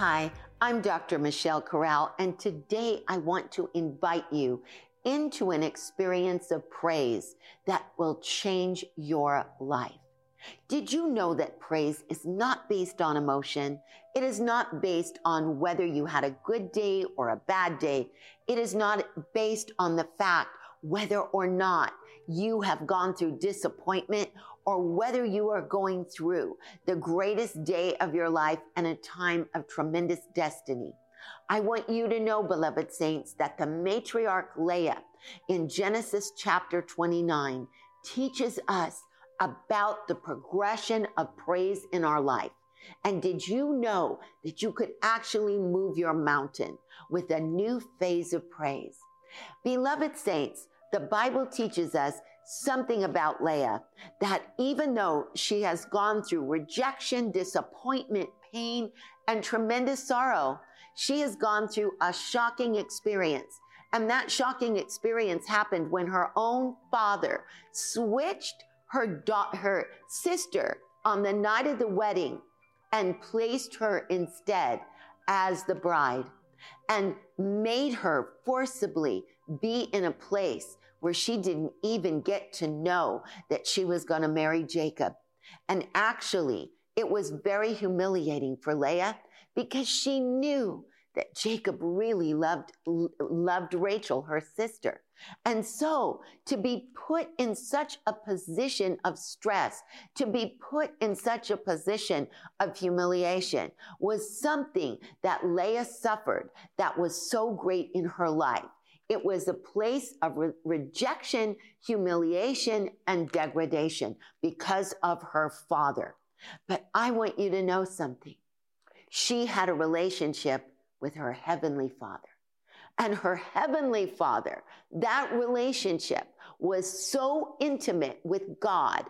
Hi, I'm Dr. Michelle Corral, and today I want to invite you into an experience of praise that will change your life. Did you know that praise is not based on emotion? It is not based on whether you had a good day or a bad day. It is not based on the fact whether or not you have gone through disappointment or whether you are going through the greatest day of your life and a time of tremendous destiny. I want you to know, beloved saints, that the matriarch Leah in Genesis chapter 29 teaches us about the progression of praise in our life. And did you know that you could actually move your mountain with a new phase of praise? Beloved saints, the Bible teaches us something about Leah that even though she has gone through rejection, disappointment, pain, and tremendous sorrow, she has gone through a shocking experience. And that shocking experience happened when her own father switched her, da- her sister on the night of the wedding and placed her instead as the bride and made her forcibly be in a place where she didn't even get to know that she was going to marry Jacob. And actually, it was very humiliating for Leah because she knew that Jacob really loved, loved Rachel, her sister. And so to be put in such a position of stress, to be put in such a position of humiliation was something that Leah suffered that was so great in her life. It was a place of re- rejection, humiliation, and degradation because of her father. But I want you to know something. She had a relationship with her heavenly father. And her heavenly father, that relationship was so intimate with God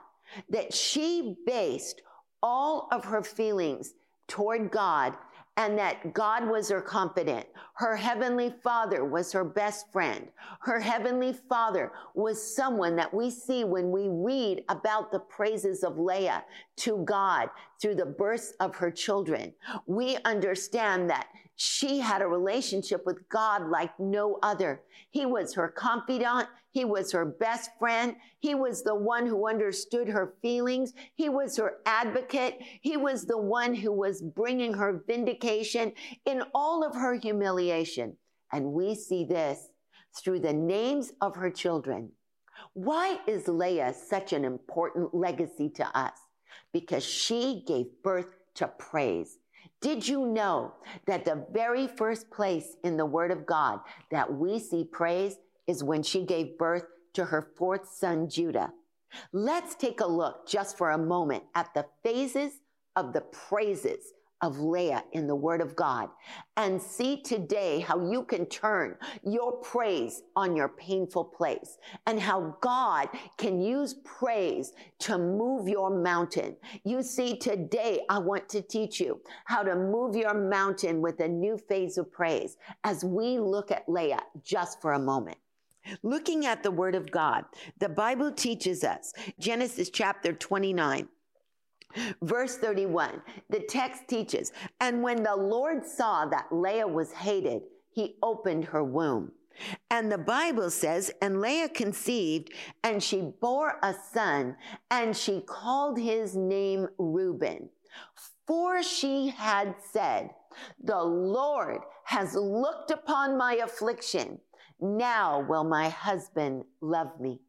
that she based all of her feelings toward God and that God was her confidant. Her heavenly father was her best friend. Her heavenly father was someone that we see when we read about the praises of Leah to God through the births of her children. We understand that she had a relationship with God like no other. He was her confidant. He was her best friend. He was the one who understood her feelings. He was her advocate. He was the one who was bringing her vindication in all of her humiliation. And we see this through the names of her children. Why is Leah such an important legacy to us? Because she gave birth to praise. Did you know that the very first place in the word of God that we see praise is when she gave birth to her fourth son, Judah? Let's take a look just for a moment at the phases of the praises of Leah in the word of God and see today how you can turn your praise on your painful place and how God can use praise to move your mountain. You see, today I want to teach you how to move your mountain with a new phase of praise as we look at Leah just for a moment. Looking at the word of God, the Bible teaches us, Genesis chapter 29, Verse 31, the text teaches, and when the Lord saw that Leah was hated, he opened her womb. And the Bible says, and Leah conceived and she bore a son and she called his name Reuben. For she had said, the Lord has looked upon my affliction. Now will my husband love me.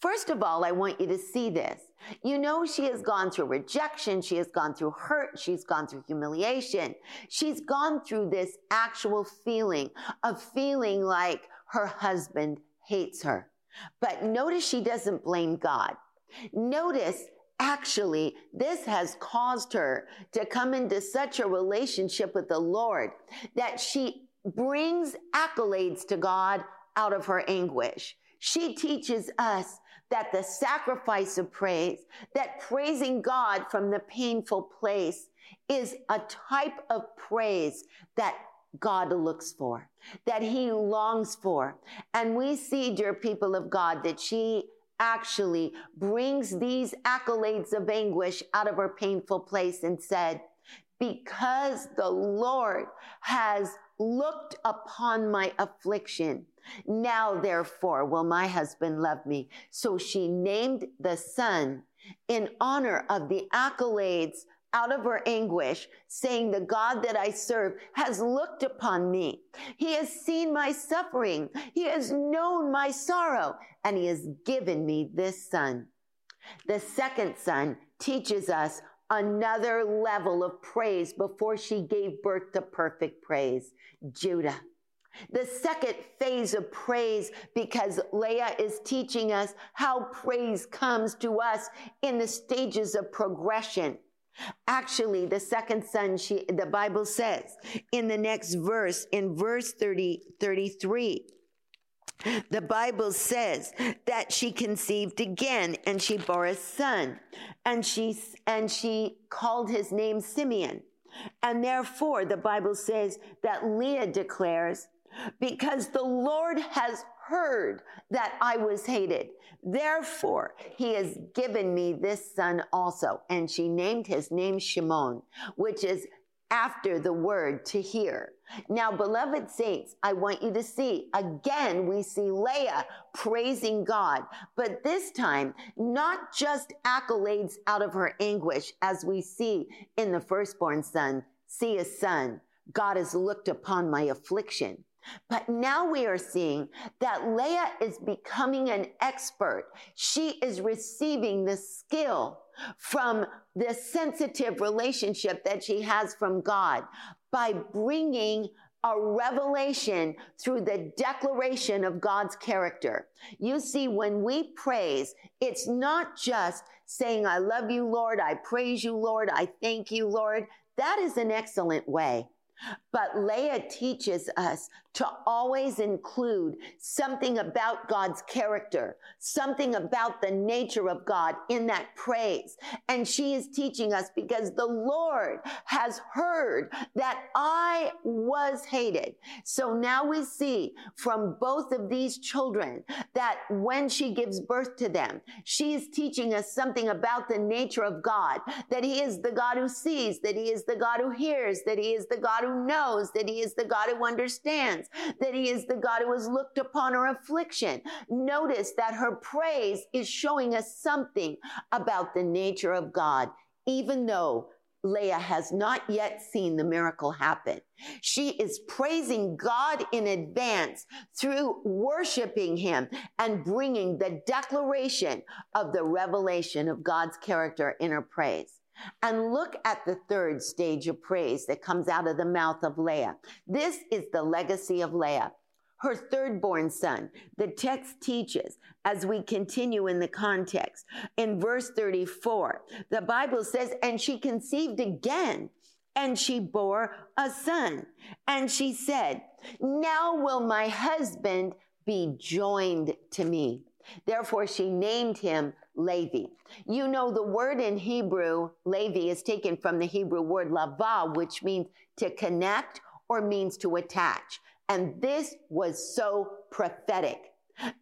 First of all, I want you to see this. You know, she has gone through rejection. She has gone through hurt. She's gone through humiliation. She's gone through this actual feeling of feeling like her husband hates her. But notice she doesn't blame God. Notice Actually, this has caused her to come into such a relationship with the Lord that she brings accolades to God out of her anguish. She teaches us that the sacrifice of praise, that praising God from the painful place is a type of praise that God looks for, that he longs for. And we see, dear people of God, that she actually brings these accolades of anguish out of her painful place and said, because the Lord has looked upon my affliction. Now, therefore, will my husband love me. So she named the son in honor of the accolades out of her anguish, saying, The God that I serve has looked upon me. He has seen my suffering. He has known my sorrow, and he has given me this son. The second son teaches us another level of praise before she gave birth to perfect praise. Judah. The second phase of praise, because Leah is teaching us how praise comes to us in the stages of progression. Actually, the second son, she, the Bible says in the next verse, in verse 30, 33, the Bible says that she conceived again and she bore a son and she, and she called his name Simeon. And therefore, the Bible says that Leah declares, because the Lord has heard that I was hated. Therefore, he has given me this son also. And she named his name Shimon, which is after the word to hear. Now, beloved saints, I want you to see again, we see Leah praising God, but this time, not just accolades out of her anguish, as we see in the firstborn son, see a son. God has looked upon my affliction. But now we are seeing that Leah is becoming an expert. She is receiving the skill from the sensitive relationship that she has from God by bringing a revelation through the declaration of God's character. You see, when we praise, it's not just saying, I love you, Lord. I praise you, Lord. I thank you, Lord. That is an excellent way. But Leah teaches us to always include something about God's character, something about the nature of God in that praise. And she is teaching us because the Lord has heard that I was hated. So now we see from both of these children that when she gives birth to them, she is teaching us something about the nature of God, that he is the God who sees, that he is the God who hears, that he is the God who knows, that he is the God who understands, that he is the God who has looked upon her affliction. Notice that her praise is showing us something about the nature of God, even though Leah has not yet seen the miracle happen. She is praising God in advance through worshiping Him and bringing the declaration of the revelation of God's character in her praise. And look at the third stage of praise that comes out of the mouth of Leah. This is the legacy of Leah, her third born son. The text teaches, as we continue in the context, in verse 34, the Bible says, and she conceived again and she bore a son. And she said, now will my husband be joined to me. Therefore, she named him Levi. You know, the word in Hebrew, Levi, is taken from the Hebrew word lava, which means to connect or means to attach. And this was so prophetic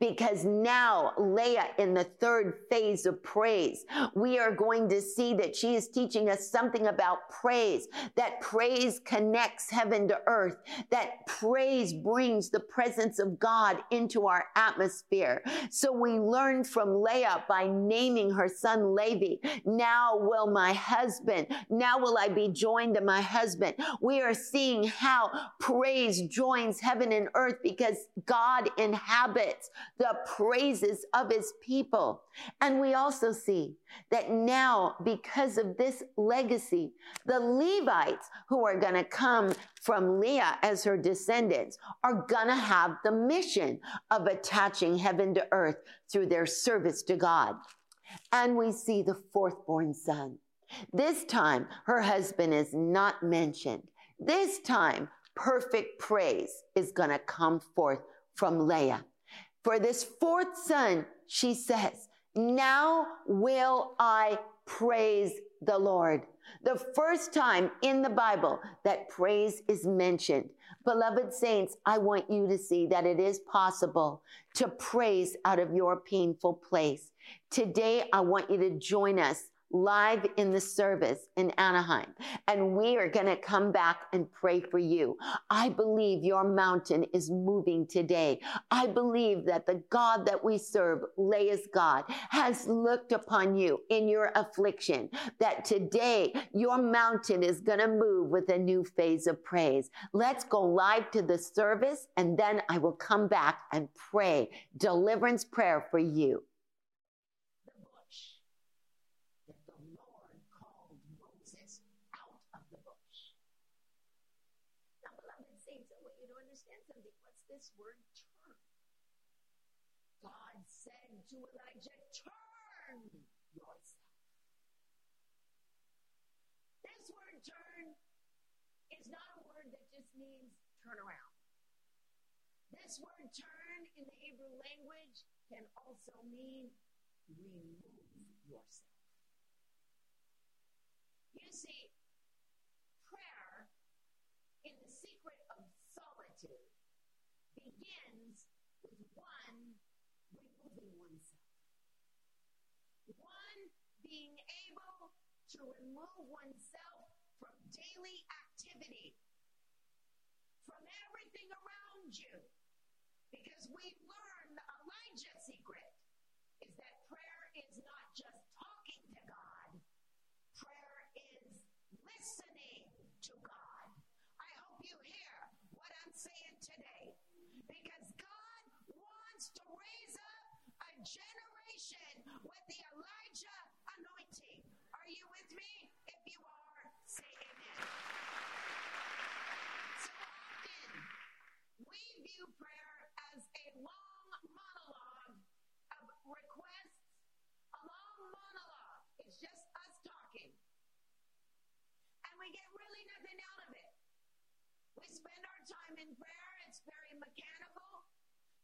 because now Leah in the third phase of praise, we are going to see that she is teaching us something about praise, that praise connects heaven to earth, that praise brings the presence of God into our atmosphere. So we learn from Leah by naming her son Levi. Now will my husband, now will I be joined to my husband. We are seeing how praise joins heaven and earth because God inhabits the praises of his people. And we also see that now, because of this legacy, the Levites who are going to come from Leah as her descendants are going to have the mission of attaching heaven to earth through their service to God. And we see the fourth born son. This time, her husband is not mentioned. This time, perfect praise is going to come forth from Leah. For this fourth son, she says, Now will I praise the Lord. The first time in the Bible that praise is mentioned. Beloved saints, I want you to see that it is possible to praise out of your painful place. Today, I want you to join us live in the service in Anaheim. And we are going to come back and pray for you. I believe your mountain is moving today. I believe that the God that we serve, Leah's God, has looked upon you in your affliction, that today your mountain is going to move with a new phase of praise. Let's go live to the service and then I will come back and pray deliverance prayer for you. this word turn. God said to Elijah, turn yourself. This word turn is not a word that just means turn around. This word turn in the Hebrew language can also mean remove yourself. You see, prayer in the secret of solitude begins with one removing oneself. One being able to remove oneself from daily activity, from everything around you. Because we learn the Elijah secret is that prayer is not just talking to God, prayer is listening to God. I hope you hear what I'm saying today because God wants to raise up a generation with the Elijah anointing. Are you with me? If you are, say amen. So often, we view prayer as a long monologue of requests, a long monologue. It's just us talking. And we get really nothing out of it. We spend our time in prayer it's very mechanical.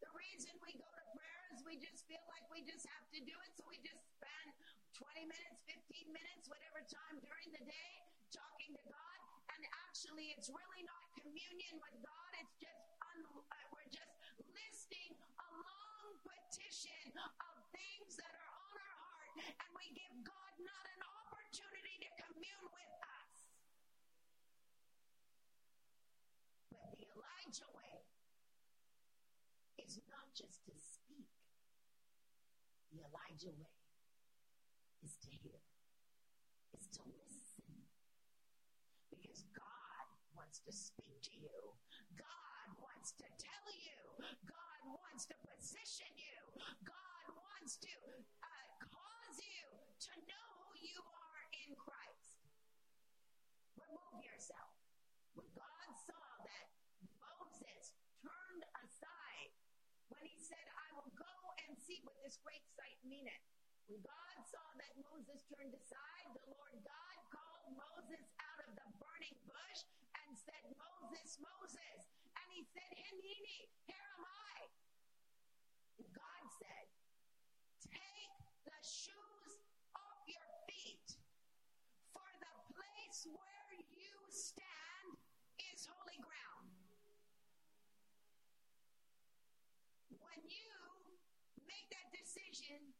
The reason we go to prayer is we just feel like we just have to do it. So we just spend 20 minutes, 15 minutes, whatever time during the day talking to God. And actually, it's really not communion with God. It's just, un- uh, we're just listing a long petition of things that are on our heart. And we give God not an opportunity to commune with us. But the Elijah way is not just to speak. The Elijah way is to hear, is to listen. Because God wants to speak to you. God wants to tell you. God wants to position you. God wants to uh, cause you to know who you are in Christ. Remove yourself. When God saw that Moses turned aside when he said, I will go and see what this great sight mean it. When God saw that Moses turned aside, the Lord God called Moses out of the burning bush and said, Moses, Moses. And he said, Hineni, here am I. And God said, Take the shoes off your feet, for the place where you stand is holy ground. when you make that decision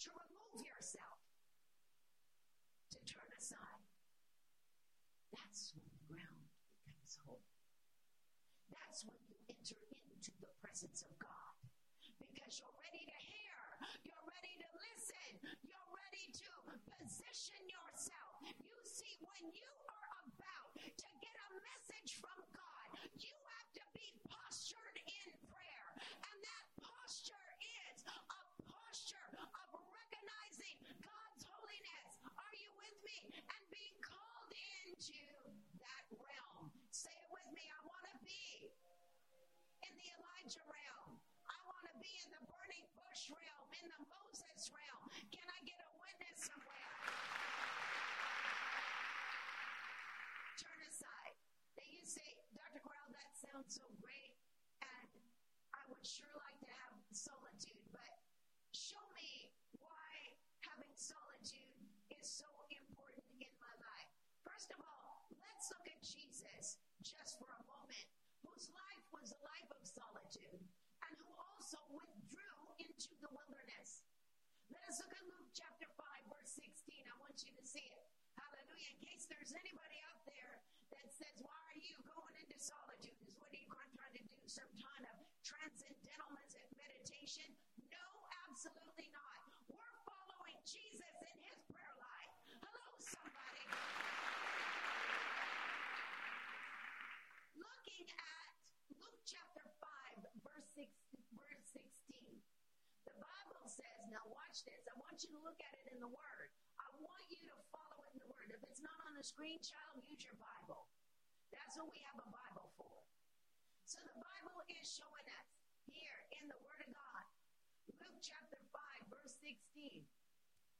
to remove yourself, to turn aside, that's when the ground becomes holy. That's when you enter into the presence of God because you're ready to hear, you're ready to listen, you're ready to position yourself. You see, when you are about to get a message from God, you have to be postured in prayer. And that posture is a posture of recognizing God's holiness. Are you with me? And being called into so great, and I would sure like to have solitude, but show me why having solitude is so important in my life. First of all, let's look at Jesus just for a moment, whose life was a life of solitude and who also withdrew into the wilderness. Let us look at Luke chapter 5, verse 16. I want you to see it. Hallelujah. In case there's anybody out there that says, Why are you going into solitude? Is what are you trying to do? Some kind of transcendental meditation? No, absolutely not. We're following Jesus in his prayer life. Hello, somebody. Looking at Luke chapter 5, verse 6, verse 16. The Bible says, now watch this. I want you to look at it in the Word. I want you to follow it in the Word. If it's not on the screen, child, use your Bible. That's what we have a Bible for. So the Bible is showing us here in the Word of God. Luke chapter 5, verse 16.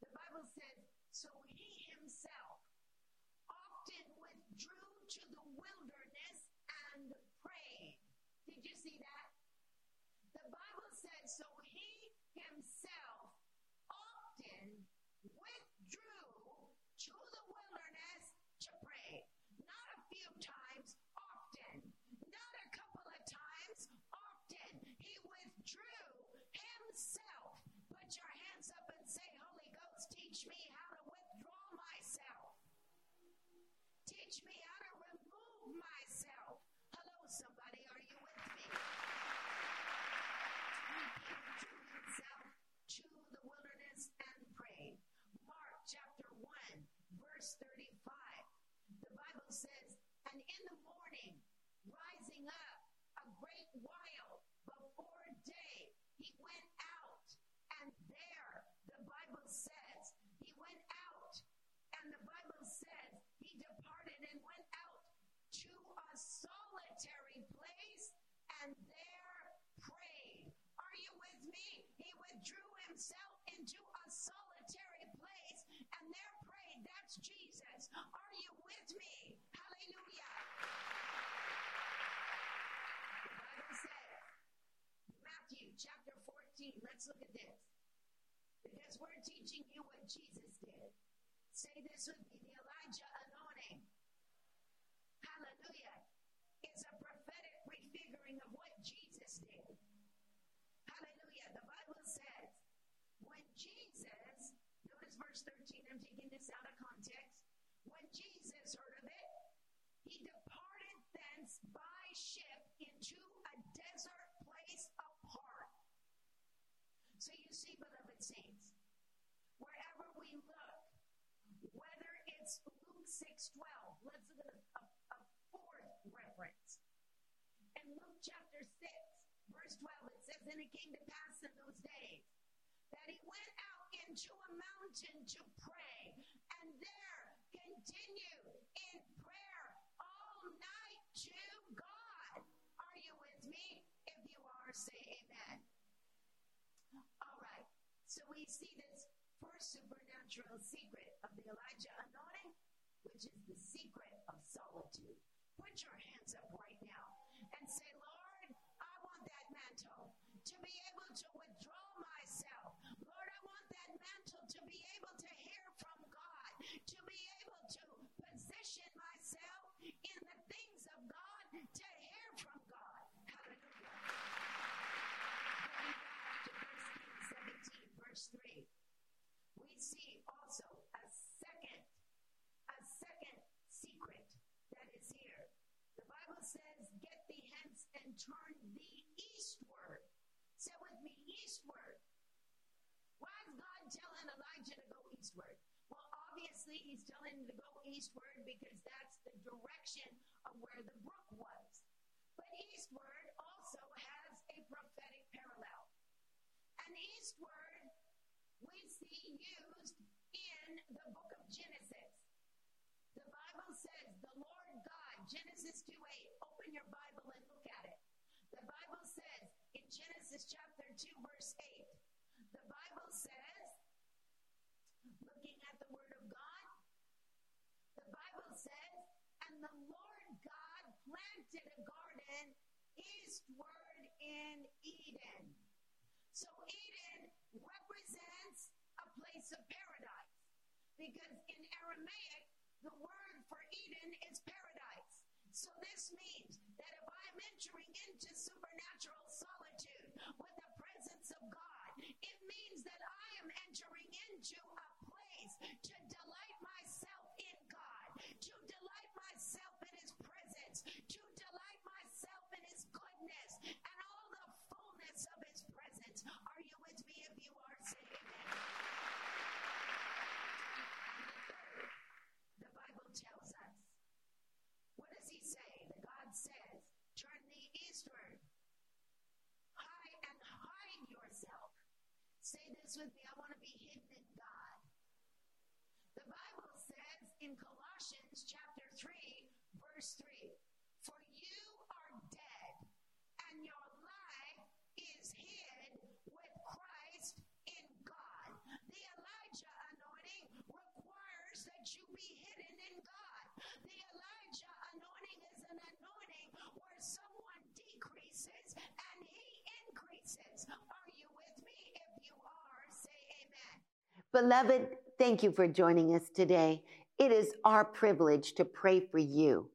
The Bible says, So he himself often withdrew to the wilderness and prayed. Did you see that? The Bible says, So he himself often withdrew to the wilderness to pray. Not a few times, often. Not a couple of times, often. He withdrew himself. Put your hands up and say, Holy Ghost, teach me how to withdraw myself. Teach me how to remove myself. Hello, somebody, are you with me? He withdrew himself to the wilderness and prayed. Mark chapter 1, verse 35. The Bible says, And in the morning, rising up a great while before day, he went out. And there, the Bible says, he went out. And the Bible says, he departed and went out to a solitary place and there prayed. Are you with me? He withdrew himself into a solitary place and there prayed. That's Jesus. Are you with me? Hallelujah. The Bible says, Matthew chapter 14, let's look at this. Because we're teaching you what Jesus did. Say this with me the Elijah anointing. Hallelujah. It's a prophetic prefiguring of what Jesus did. Hallelujah. The Bible says, when Jesus, notice verse 13, I'm taking this out of context. When Jesus heard of it, he departed thence by ship into a desert place apart. So you see, beloved saints, wherever we look, whether it's Luke 6.12, let's look at a, a, fourth reference. In Luke chapter 6, verse 12, it says, And it came to pass in those days that he went out into a mountain to pray, and there continued in prayer all night to God. Are you with me? If you are, say amen. All right. So we see this first supernatural secret of the Elijah anointing, which is the secret of solitude. Put your hands up right now and say, Lord, I want that mantle to be able to withdraw myself. Lord, I want that mantle to be able to hear from God, to be able to position myself in the things of God, to hear from God. Hallelujah. Going back to 1 Kings 17, verse 3 we see also a second, a second secret that is here. The Bible says, Get thee hence and turn eastward. Say with me, eastward. Why is God telling Elijah to go eastward? Well, obviously, he's telling him to go eastward because that's the direction of where the brook was. But eastward also has a prophetic parallel. And eastward we see used in the book of Genesis. The Bible says, the Lord God, Genesis 2 8, Genesis chapter 2, verse 8. The Bible says, looking at the Word of God, the Bible says, and the Lord God planted a garden eastward in Eden. So Eden represents a place of paradise because in Aramaic, the word for Eden is paradise. So this means that if I'm entering into supernatural solid means that I am entering into a place to delight myself in God, to delight myself in His presence, to delight myself in His goodness and all the fullness of His presence. Are you with me? If you are, say amen. The Bible tells us. What does he say? The God says, turn thee eastward. Hide and hide yourself. Say this with me. I want to be hidden in God. The Bible says in Colossians chapter 3, verse 3, For you are dead, and your life is hid with Christ in God. The Elijah anointing requires that you be hidden in God. The Elijah anointing is an anointing where someone decreases and he Are you with me? If you are, say amen. Beloved, thank you for joining us today. It is our privilege to pray for you.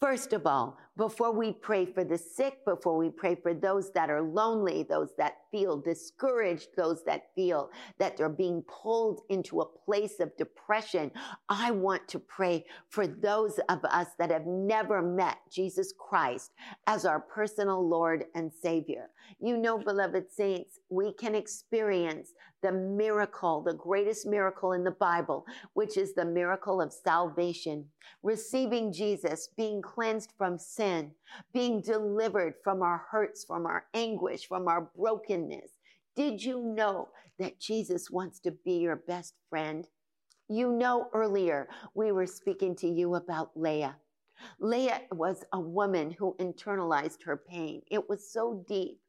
First of all, before we pray for the sick, before we pray for those that are lonely, those that feel discouraged, those that feel that they're being pulled into a place of depression, I want to pray for those of us that have never met Jesus Christ as our personal Lord and Savior. You know, beloved saints, we can experience the miracle, the greatest miracle in the Bible, which is the miracle of salvation, receiving Jesus, being cleansed from sin, being delivered from our hurts, from our anguish, from our brokenness. Did you know that Jesus wants to be your best friend? You know, earlier we were speaking to you about Leah. Leah was a woman who internalized her pain. It was so deep.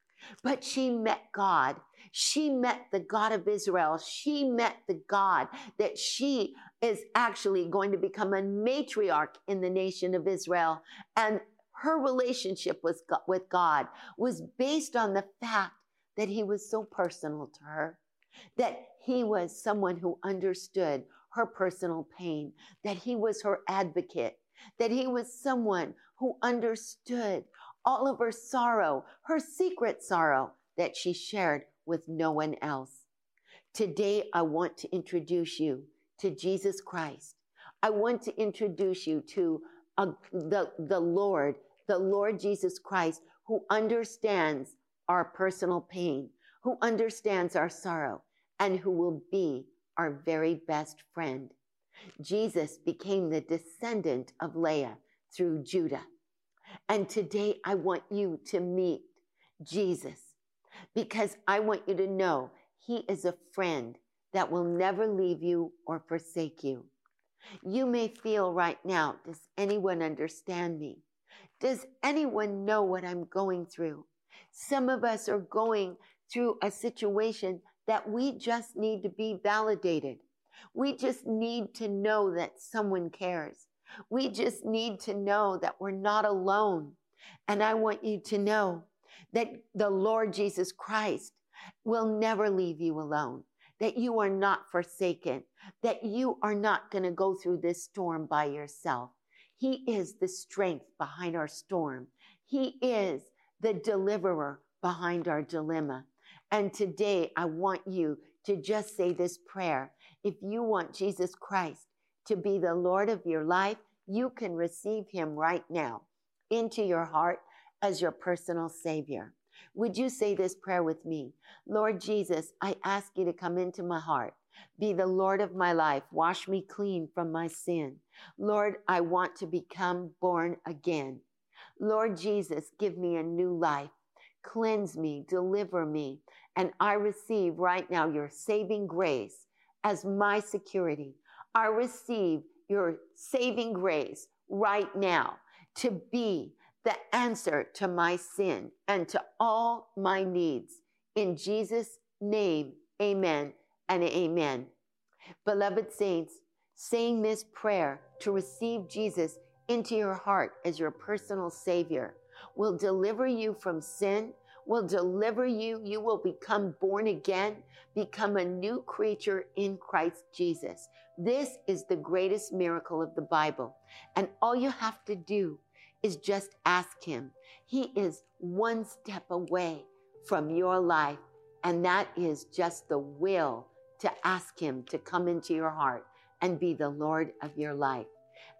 But she met God. She met the God of Israel. She met the God that she is actually going to become a matriarch in the nation of Israel. And her relationship with God, with God was based on the fact that he was so personal to her, that he was someone who understood her personal pain, that he was her advocate, that he was someone who understood all of her sorrow, her secret sorrow that she shared with no one else. Today, I want to introduce you to Jesus Christ. I want to introduce you to uh, the, the Lord, the Lord Jesus Christ, who understands our personal pain, who understands our sorrow, and who will be our very best friend. Jesus became the descendant of Leah through Judah. And today I want you to meet Jesus because I want you to know he is a friend that will never leave you or forsake you. You may feel right now, does anyone understand me? Does anyone know what I'm going through? Some of us are going through a situation that we just need to be validated. We just need to know that someone cares. We just need to know that we're not alone. And I want you to know that the Lord Jesus Christ will never leave you alone, that you are not forsaken, that you are not going to go through this storm by yourself. He is the strength behind our storm. He is the deliverer behind our dilemma. And today I want you to just say this prayer. If you want Jesus Christ to be the Lord of your life, you can receive him right now into your heart as your personal Savior. Would you say this prayer with me? Lord Jesus, I ask you to come into my heart. Be the Lord of my life. Wash me clean from my sin. Lord, I want to become born again. Lord Jesus, give me a new life. Cleanse me, deliver me, and I receive right now your saving grace as my security. I receive your saving grace right now to be the answer to my sin and to all my needs. In Jesus' name, amen and amen. Beloved saints, saying this prayer to receive Jesus into your heart as your personal Savior, will deliver you from sin, will deliver you. You will become born again, become a new creature in Christ Jesus. This is the greatest miracle of the Bible. And all you have to do is just ask Him. He is one step away from your life, and that is just the will to ask Him to come into your heart and be the Lord of your life.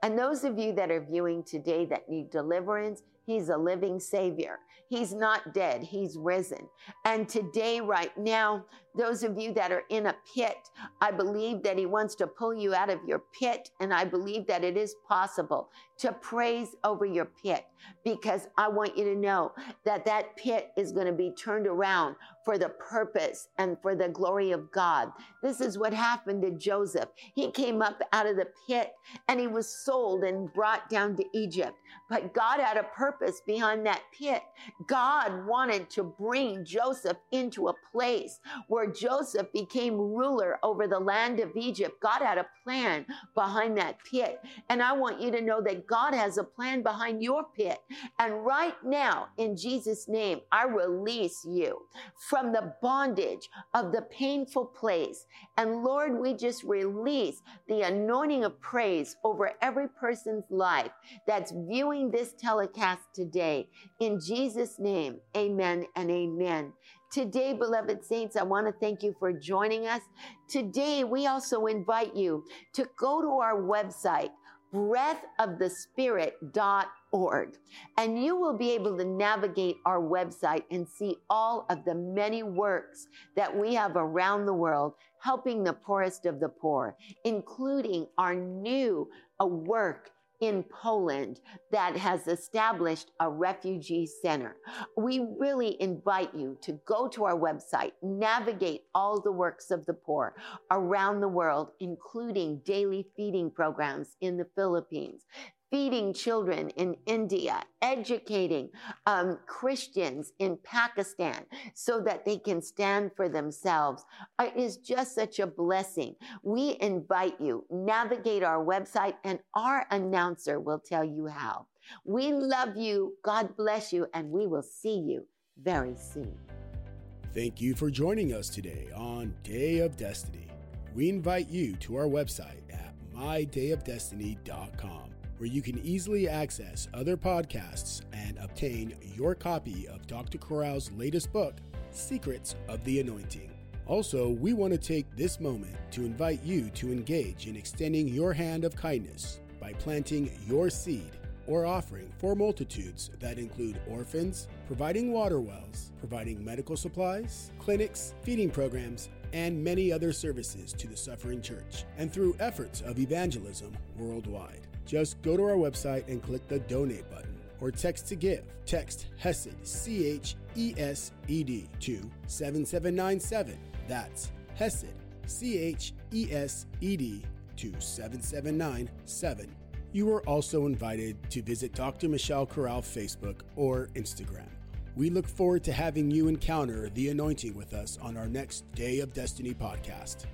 And those of you that are viewing today that need deliverance, He's a living Savior. He's not dead, He's risen. And today, right now, those of you that are in a pit, I believe that He wants to pull you out of your pit. And I believe that it is possible to praise over your pit because I want you to know that that pit is going to be turned around for the purpose and for the glory of God. This is what happened to Joseph. He came up out of the pit and he was sold and brought down to Egypt. But God had a purpose behind that pit. God wanted to bring Joseph into a place where Joseph became ruler over the land of Egypt. God had a plan behind that pit. And I want you to know that God has a plan behind your pit. And right now, in Jesus' name, I release you from the bondage of the painful place. And Lord, we just release the anointing of praise over every person's life that's viewing this telecast today. In Jesus' name, amen and amen. Today, beloved saints, I want to thank you for joining us. Today, we also invite you to go to our website, breathofthespirit.org. And you will be able to navigate our website and see all of the many works that we have around the world helping the poorest of the poor, including our new work in Poland that has established a refugee center. We really invite you to go to our website, navigate all the works of the poor around the world, including daily feeding programs in the Philippines, feeding children in India, educating um, Christians in Pakistan so that they can stand for themselves. It is just such a blessing. We invite you, navigate our website, and our announcer will tell you how. We love you. God bless you, and we will see you very soon. Thank you for joining us today on Day of Destiny. We invite you to our website at mydayofdestiny.com where you can easily access other podcasts and obtain your copy of Dr. Corral's latest book, Secrets of the Anointing. Also, we want to take this moment to invite you to engage in extending your hand of kindness by planting your seed or offering for multitudes that include orphans, providing water wells, providing medical supplies, clinics, feeding programs, and many other services to the suffering church, and through efforts of evangelism worldwide. Just go to our website and click the donate button or text to give. Text HESED, C H E S E D, to 7797. That's HESED, C H E S E D, to 7797. You are also invited to visit Dr. Michelle Corral Facebook or Instagram. We look forward to having you encounter the anointing with us on our next Day of Destiny podcast.